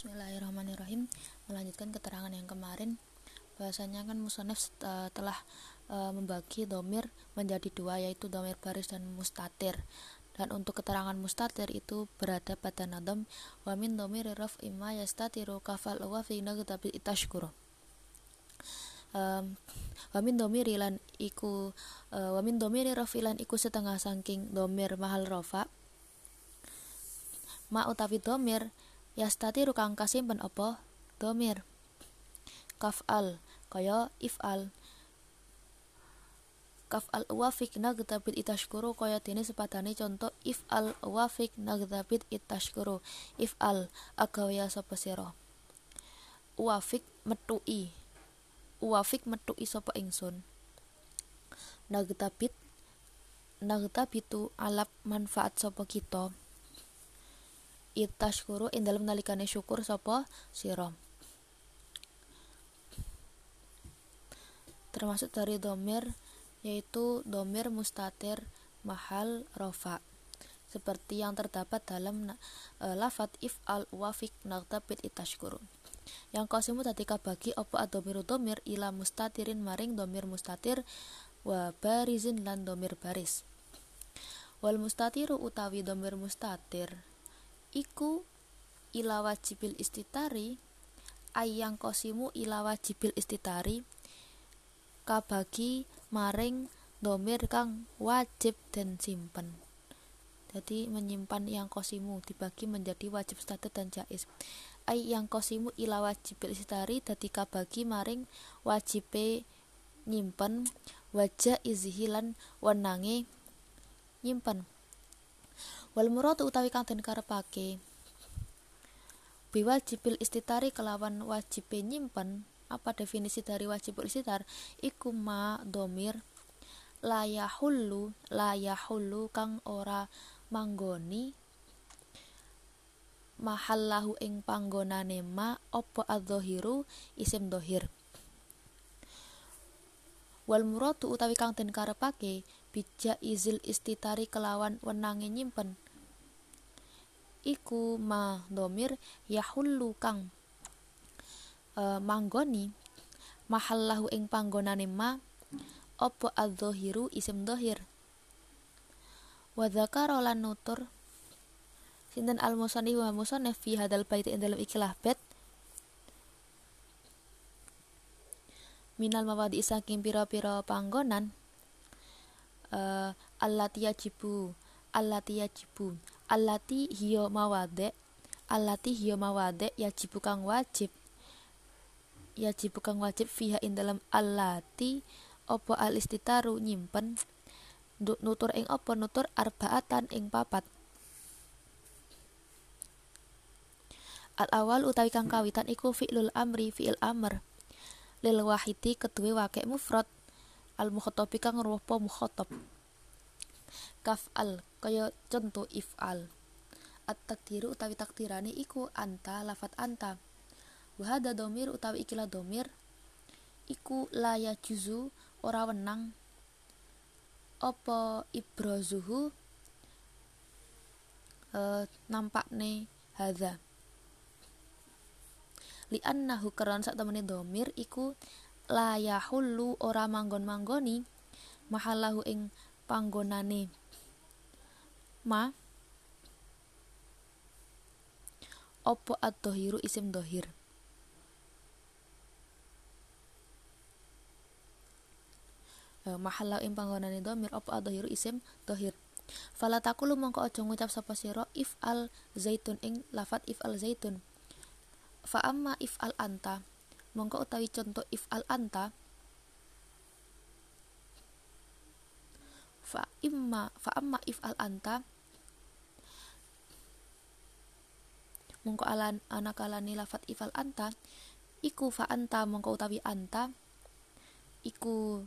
Bismillahirrahmanirrahim. Melanjutkan keterangan yang kemarin. Bahasanya kan musonef telah e, membagi domir menjadi dua yaitu domir baris dan mustatir. Dan untuk keterangan mustatir itu berada pada nadom. Wamin domir raf imma yastatiru kafal wa fi nagtabi itashkuru. Um, wamin domir ilan iku uh, wamin domir ilan iku setengah saking domir mahal rofa ma utawi domir yastatiru kang kasimpen apa? Domir. Kafal kaya ifal kafal wafik nagtabit itashkuru kaya dene sepadane contoh ifal wafik nagtabit itashkuru. Ifal agawaya sapa sira? Wafik metui. Wafik metui sapa ingsun? Nagtabit nagtabitu alap manfaat sapa kita itashkuru ing dalem nalikane syukur sapa sira termasuk dari domir yaitu domir mustatir mahal rofa seperti yang terdapat dalam e, lafat if al wafik nagtabit itashkuru. Yang kosimu tadi bagi opo adomiru domir? Ila mustatirin maring domir mustatir wa barizin lan domir baris. Wal mustatiru utawi domir mustatir iku ila wajibil istitari ayang kosimu ila wajibil istitari kabagi maring domir kang wajib dan simpen. Jadi menyimpan yang kosimu dibagi menjadi wajib status dan jais ay yang kosimu ila wajibil istitari dadi kabagi maring wajibe nyimpen wajah izhilan wenange nyimpen wal muradu utawi kang den karepake. Biwajibil istitari kelawan wajib nyimpen apa definisi dari wajibul istitar? Iku ma domir layahulu layahulu kang ora manggoni mahallahu ing panggonane ma opo adzohiru? Isim dohir. Wal muradu utawi kang den karepake bija izil istitari kelawan wenange nyimpen iku ma domir yahullu kang e, manggoni. Mahallahu ing panggonane ma opo adzohiru isim dohir? Wa dzakara lan nutur. Sinten al musannif wa musannif fi hadal bait ing dalam ikilah bait minal mawadi saking pira-pira panggonan uh, allati yajibu allati yajibu allati hiya mawade allati hiya mawade yajibu kang wajib. Yajibu kang wajib fiha ing dalam allati opo al istitaru nyimpen nutur ing opo nutur arbaatan ing papat. Al awal utawi kang kawitan iku fi'lul amri fi'il amr. Lil wahidi kedue wake mufrad. Al mukhatabi kang rupa mukhatab kaf al kaya contoh ifal. At takdiru utawi takdirane iku anta lafat anta. Wahada domir utawi ikilah domir iku laya juzu ora wenang. Opo ibrozuhu uh, nampakne hadza? Li annahu keron sak temene domir iku layahullu ora manggon-manggoni mahalahu ing panggonane ma? Opo ad-dhahiru isim dohir? Mahalau ing panggonane domir opo ad-dhahiru isim dohir? Fala takulu mongko aja ngucap sapa sira if al zaitun ing lafat if al zaitun. Fa amma if al anta. Mongko utawi contoh if al anta fa imma fa amma if al anta. Mongko alan anak alani lafat if al anta. Iku fa anta mongko utawi anta. Iku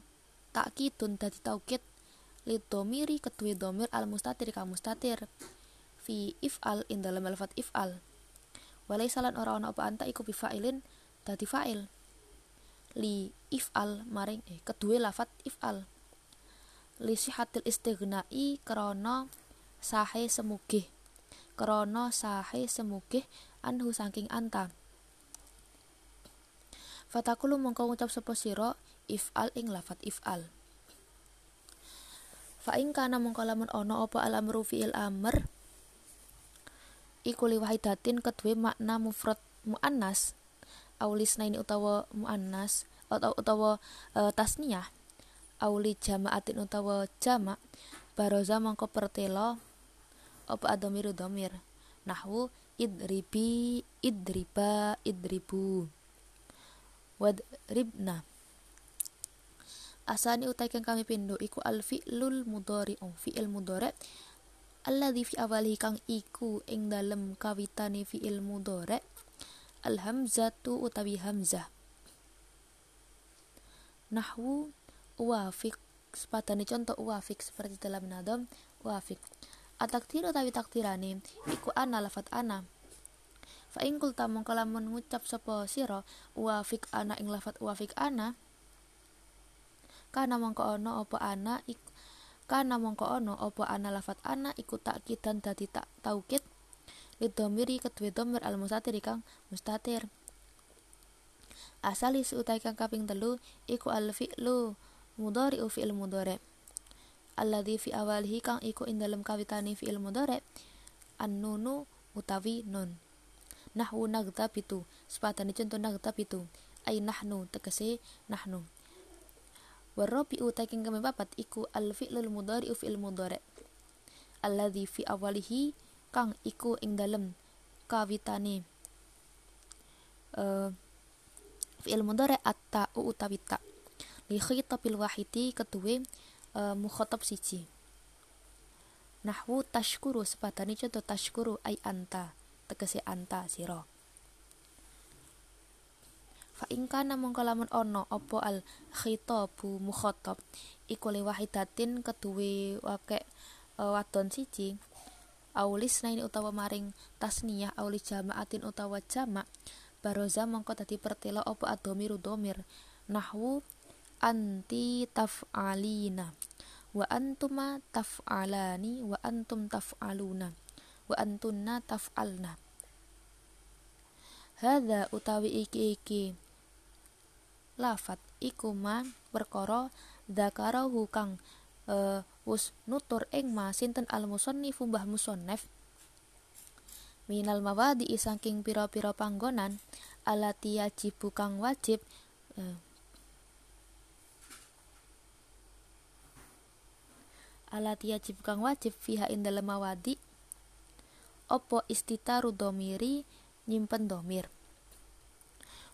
takkidun dadi taukid. Li domiri kedue domir al mustatir ka mustatir. Fi if'al in dalam lafat if'al walai salan ora ana apa anta iku bifailin dadi fa'il. Li if'al maring eh kedua lafat if'al li sihatil istighnai krana sahe semugih. Krana sahe semugih anhu saking anta. Fatakulu mongko ngucap sapa sira if'al ing lafat if'al. Fa ing kana mongko lamun ana apa al amru fi'il amr iku li wahidatin kedue makna mufrad muannas aulisna ini utawa muannas atau utawa e, tasniyah auli jamaatin utawa jama baroza mongko pertelo apa adomiru domir nahwu idribi idriba idribu. Wadribna asani utai kang kami pindo iku al fi'lul mudhari oh fi'il mudhari alladzi fi awalihi kang iku ing dalem kawitane fi'il mudhari. Al hamzatu utawi hamzah. Nahwu wafik sepadane contoh wafik seperti dalam nadam wafik atakdir utawi takdirane iku ana lafat ana. Fa ing kulta mongko lamun ngucap sapa sira wafik ana ing lafat wafik ana kana mongko ono opo ana iku kana mongko ono opo ana lafat ana iku dan dadi tak taukid. Lidomiri kedue domir al mustatir kang mustatir. Asali utai kang kaping telu iku al fi'lu mudhari u fi'il mudhari. Alladhi fi awalihi kang iku ing dalem kawitane fi'il mudhari an-nunu utawi nun. Nahwu nagtabitu sepadane contoh nagtabitu ay nahnu tegese nahnu. Warabi utaking kami papat iku al fi'lul mudhari fi'il mudhari. Alladzi fi awalihi kang iku ing dalem kawitane uh, fi'il mudhari atta utawi ta li khitabil wahidi keduwe uh, mukhatab siji. Nahwu tashkuru sepadane contoh tashkuru ay anta tegese anta sira. Fa ing kana mongko lamun ana apa al khitabu mukhatab iku li wahidatin keduwe wake uh, wadon siji. Aulis nain utawa maring tasniyah aulis jamaatin utawa jamak baroza mongko dadi pertelo apa adomiru domir nahwu anti taf'alina. Wa antuma taf'alani wa antum taf'aluna wa antunna taf'alna. Hadza utawi iki iki. Lafat iku ma perkara dzakarahu kang uh, wus nutur ing ma sinten al musannifu mbah musannaf minal mawadi saking pira-pira panggonan alati yajib kang wajib uh, alati yajib kang wajib fiha ing dalem mawadi. Opo istitaru domiri nyimpen domir.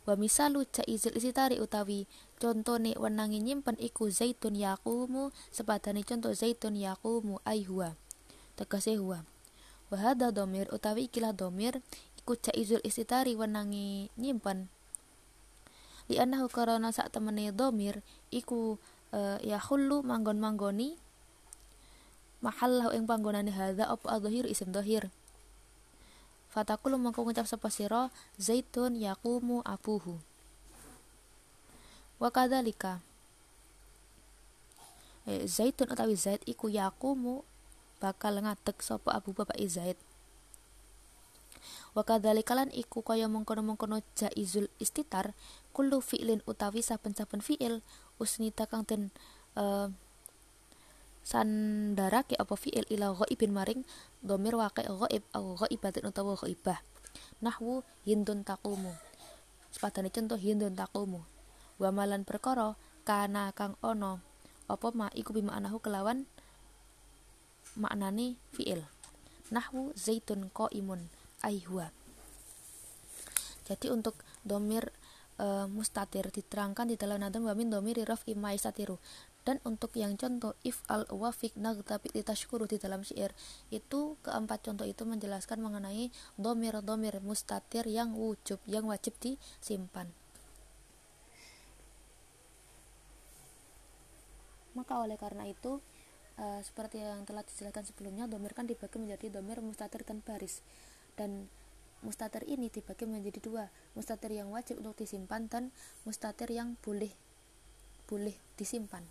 Wa misalu jaizil isitari utawi contone wenangi nyimpen iku zaitun yaqumu sepadane contoh zaitun yaqumu ai huwa tegese huwa. Wa hadha domir utawi ikilah domir iku jaizul isitari wenangi nyimpen. Di anahu karena sak temene domir iku uh, ya khullu manggon-manggoni mahallahu ing panggonane hadza apa adhhir isim dhahir Fatakulu mongko ngucap sapa sira zaitun yaqumu abuhu. Wa kadzalika e, zaitun utawi zaid iku yaqumu bakal ngadeg sapa abu bapak zaid. Wa kadzalika lan iku kaya mengkono-mengkono jaizul istitar kullu fi'lin utawi saben-saben fi'il usnita kang den uh, sandarake apa fi'il ila ghaibin maring domir waqi ghaib au ghaibatin utawa ghaibah. Nahwu hindun taqumu. Sepadane contoh hindun taqumu. Wa malan perkara kana kang ono apa ma iku anahu kelawan maknane fi'il. Nahwu zaitun qaimun aihwa jadi untuk domir e, mustatir diterangkan di dalam nadam wamin domir raf imai satiru dan untuk yang contoh if al wafik nagtabi tashkuru di dalam syair itu keempat contoh itu menjelaskan mengenai domir domir mustatir yang wujub yang wajib disimpan. Maka oleh karena itu uh, seperti yang telah dijelaskan sebelumnya domir kan dibagi menjadi domir mustatir dan baris. Dan mustatir ini dibagi menjadi dua mustatir yang wajib untuk disimpan dan mustatir yang boleh boleh disimpan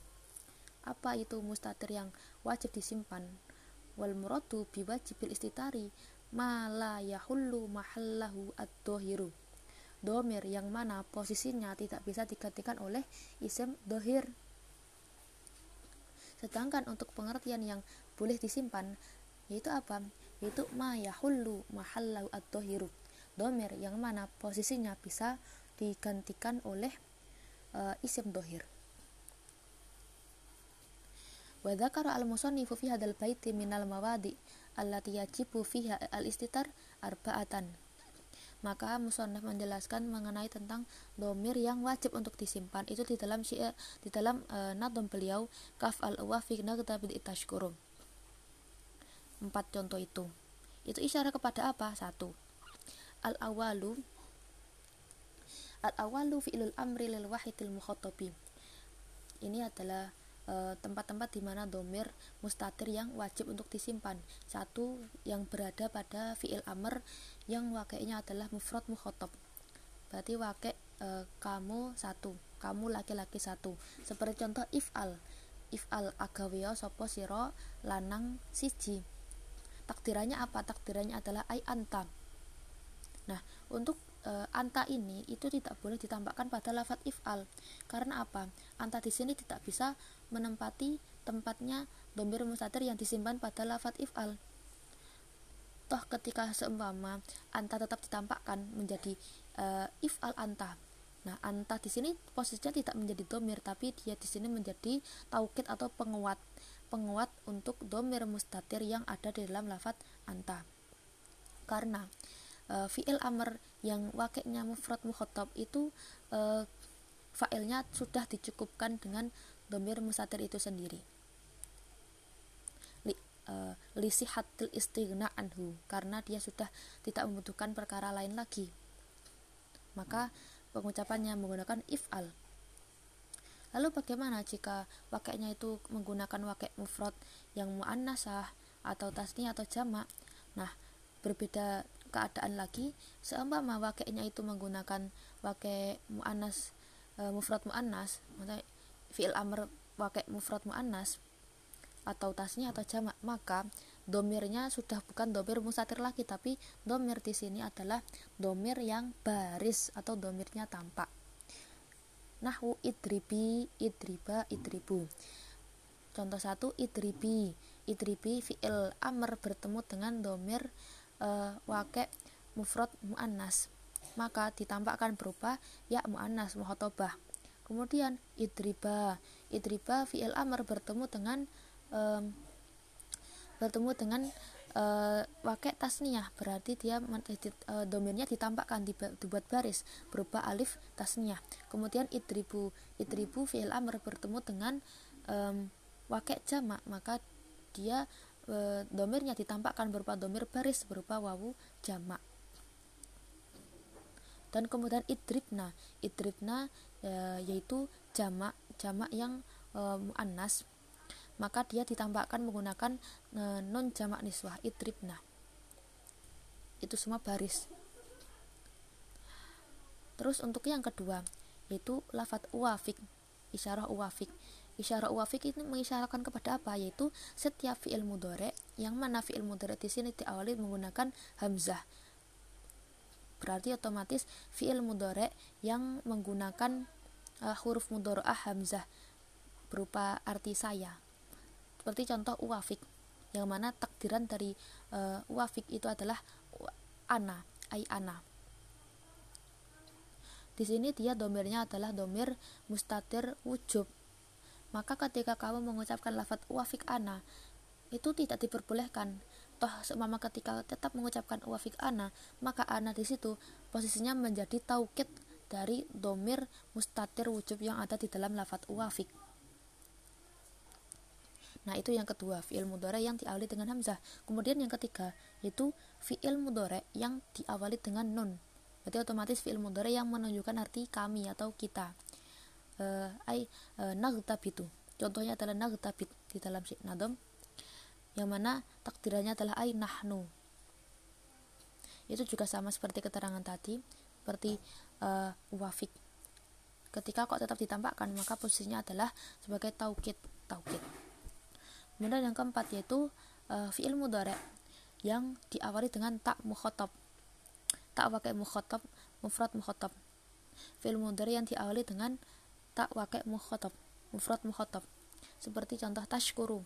apa itu mustatir yang wajib disimpan? Wal muradu biwajibil istitari ma la yahullu mahallahu ad-dohiru. Domir yang mana posisinya tidak bisa digantikan oleh isim dohir. Sedangkan untuk pengertian yang boleh disimpan yaitu apa? Yaitu ma yahullu mahallahu ad-dohiru. Domir yang mana posisinya bisa digantikan oleh uh, isim dohir wa dzakara al-musannifu fi hadzal baiti minal mawadi fiha al-istitar arba'atan. Maka musonaf menjelaskan mengenai tentang domir yang wajib untuk disimpan itu di dalam syair di dalam e, nadom beliau kaf al wafiq nagtabid itashkurum empat contoh itu. Itu isyarat kepada apa? Satu. Al awalu al awalu fi'lul amri lil wahidil mukhatabi ini adalah Eh, tempat-tempat di mana domir mustatir yang wajib untuk disimpan. Satu yang berada pada fiil amr yang wakainya adalah mufrad mukhotob berarti wakil e, kamu satu kamu laki-laki satu. Seperti contoh if'al. If'al agawiyo sopo siro lanang siji. Takdirannya apa? Takdirannya adalah ay anta. Nah untuk e, anta ini itu tidak boleh ditambahkan pada lafat if'al. Karena apa? Anta di sini tidak bisa menempati tempatnya domir mustatir yang disimpan pada lafat if'al. Toh ketika seumpama anta tetap ditampakkan menjadi e, if'al anta. Nah anta di sini posisinya tidak menjadi domir tapi dia di sini menjadi taukid atau penguat penguat untuk domir mustatir yang ada di dalam lafat anta. Karena uh, fi'il amr yang wakilnya mufrad mukhotob itu uh, fa'ilnya sudah dicukupkan dengan domir musatir itu sendiri. Li, uh, lisihatil istighna anhu karena dia sudah tidak membutuhkan perkara lain lagi. Maka pengucapannya menggunakan if'al. Lalu bagaimana jika wakilnya itu menggunakan wakil mufrad yang muannasah atau tasni atau jamak? Nah berbeda keadaan lagi. Seumpama wakilnya itu menggunakan wakil muannas e, mufrad muannas maksudnya fiil amr wakil mufrad muannas atau tasnya atau jamak maka domirnya sudah bukan domir musatir lagi tapi domir di sini adalah domir yang baris atau domirnya tampak. Nahwu idribi idriba idribu. Contoh satu idribi. Idribi fiil amr bertemu dengan domir uh, wake mufrad muannas. Maka ditampakkan berupa ya muannas muhotobah. Kemudian idriba. Idriba fi'il amr bertemu dengan um, bertemu dengan uh, wake tasniyah. Berarti dia uh, ditampakkan dibuat baris. Berupa alif tasniyah. Kemudian idribu. Idribu fi'il amr bertemu dengan um, wake jamak maka dia domirnya ditampakkan berupa domir baris berupa wawu jamak. Dan kemudian idribna. Idribna e, yaitu jamak jamak yang e, muannas maka dia ditampakkan menggunakan e, non jamak niswah idribna. Itu semua baris. Terus untuk yang kedua yaitu lafat uwafik isyarah uwafik Isyarah wafik ini mengisyaratkan kepada apa? Yaitu setiap fi'il mudore yang mana fi'il mudore di sini diawali menggunakan hamzah. Berarti otomatis fi'il mudore yang menggunakan uh, huruf mudoro'ah hamzah berupa arti saya. Seperti contoh uwafik yang mana takdiran dari uh, uwafik itu adalah ana, ai ana. Di sini dia domirnya adalah domir mustatir wujub maka ketika kamu mengucapkan lafat wafik ana itu tidak diperbolehkan toh semama ketika tetap mengucapkan wafik ana maka ana di situ posisinya menjadi taukid dari domir mustatir wujub yang ada di dalam lafat wafik Nah, itu yang kedua, fi'il mudore yang diawali dengan hamzah. Kemudian yang ketiga, yaitu fi'il mudore yang diawali dengan nun. Berarti otomatis fi'il mudore yang menunjukkan arti kami atau kita uh, ai uh, nagtabit contohnya adalah nagtabit di dalam syik nadom yang mana takdirannya adalah ai nahnu. Itu juga sama seperti keterangan tadi seperti uh, wafik. Ketika kok tetap ditampakkan maka posisinya adalah sebagai taukid taukid. Kemudian yang keempat yaitu uh, fi'il mudhari yang diawali dengan tak mukhotob. Tak pakai mukhotob mufrad mukhotob. Fi'il mudhari yang diawali dengan tak pakai mukhotob mufrad mukhotob. Seperti contoh tashkuru.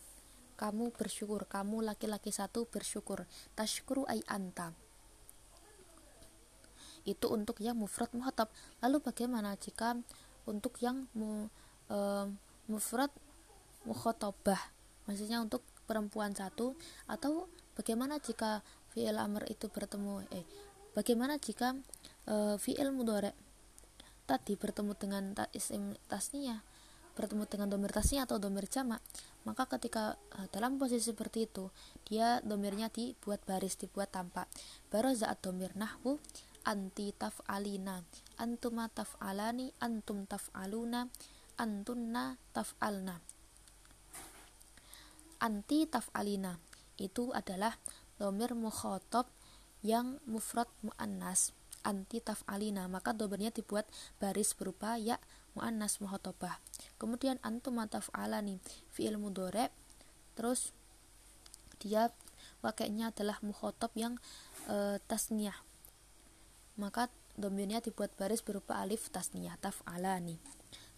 Kamu bersyukur kamu laki-laki satu bersyukur. Tashkuru ay anta. Itu untuk yang mufrad mukhotob. Lalu bagaimana jika untuk yang mu, e, mufrad mukhotobah maksudnya untuk perempuan satu? Atau bagaimana jika fi'il amr itu bertemu? Eh bagaimana jika e, fi'il mudhari tadi bertemu dengan ta, isim tasniyah bertemu dengan domir tasniyah atau domir jamak maka ketika e, dalam posisi seperti itu dia domirnya dibuat baris dibuat tampak. Baru zaat domir nahwu anti taf'alina antuma taf'alani antum taf'aluna antunna taf'alna. Anti taf'alina itu adalah domir mukhotob yang mufrad mu'annas anti taf'alina maka domirnya dibuat baris berupa ya mu'annas mukhotobah kemudian antum taf'alani fi'il mudore terus dia wakilnya adalah mukhotob yang e, tasniyah. Maka domirnya dibuat baris berupa alif tasniyah taf'alani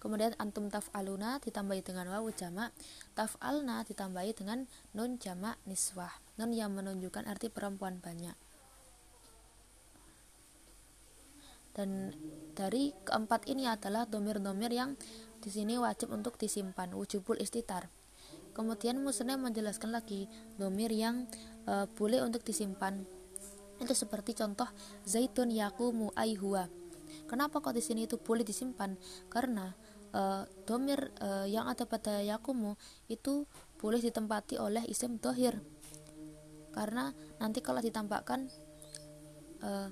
kemudian antum taf'aluna ditambahi dengan wawu jamak taf'alna ditambahi dengan nun jamak niswah. Nun yang menunjukkan arti perempuan banyak dan dari keempat ini adalah domir-domir yang di sini wajib untuk disimpan wujubul istitar. Kemudian musnah menjelaskan lagi domir yang e, boleh untuk disimpan. Itu seperti contoh zaitun yakumu aihua. Kenapa kok di sini itu boleh disimpan? Karena uh, domir uh, yang ada pada yakumu itu boleh ditempati oleh isim dohir. Karena nanti kalau ditampakkan uh,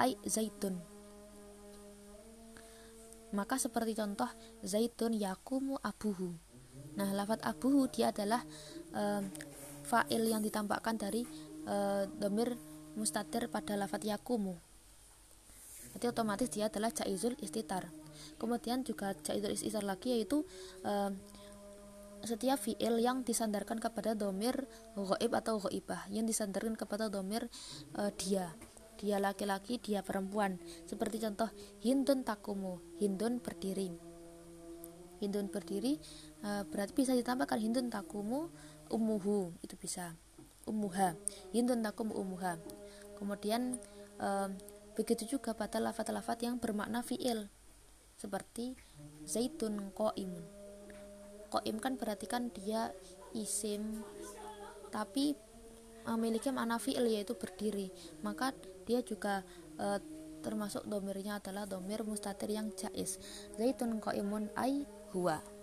ai zaitun maka seperti contoh zaitun yakumu abuhu. Nah lafat abuhu dia adalah uh, fa'il yang ditampakkan dari uh, domir mustatir pada lafat yakumu. Berarti otomatis dia adalah jaizul istitar. Kemudian juga jaizul istitar lagi yaitu uh, setiap fiil yang disandarkan kepada domir ghaib atau ghaibah yang disandarkan kepada domir uh, dia dia laki-laki dia perempuan. Seperti contoh hindun takumu. Hindun berdiri. Hindun berdiri uh, berarti bisa ditambahkan hindun takumu umuhu. Itu bisa. Umuha. Hindun takumu umuha. Kemudian uh, Begitu juga pada lafat-lafat yang bermakna fiil. Seperti zaitun koim. Koim kan berarti kan dia isim tapi memiliki makna fiil yaitu berdiri. Maka dia juga e, termasuk domirnya adalah domir mustatir yang jais. Zaitun koimun ai huwa.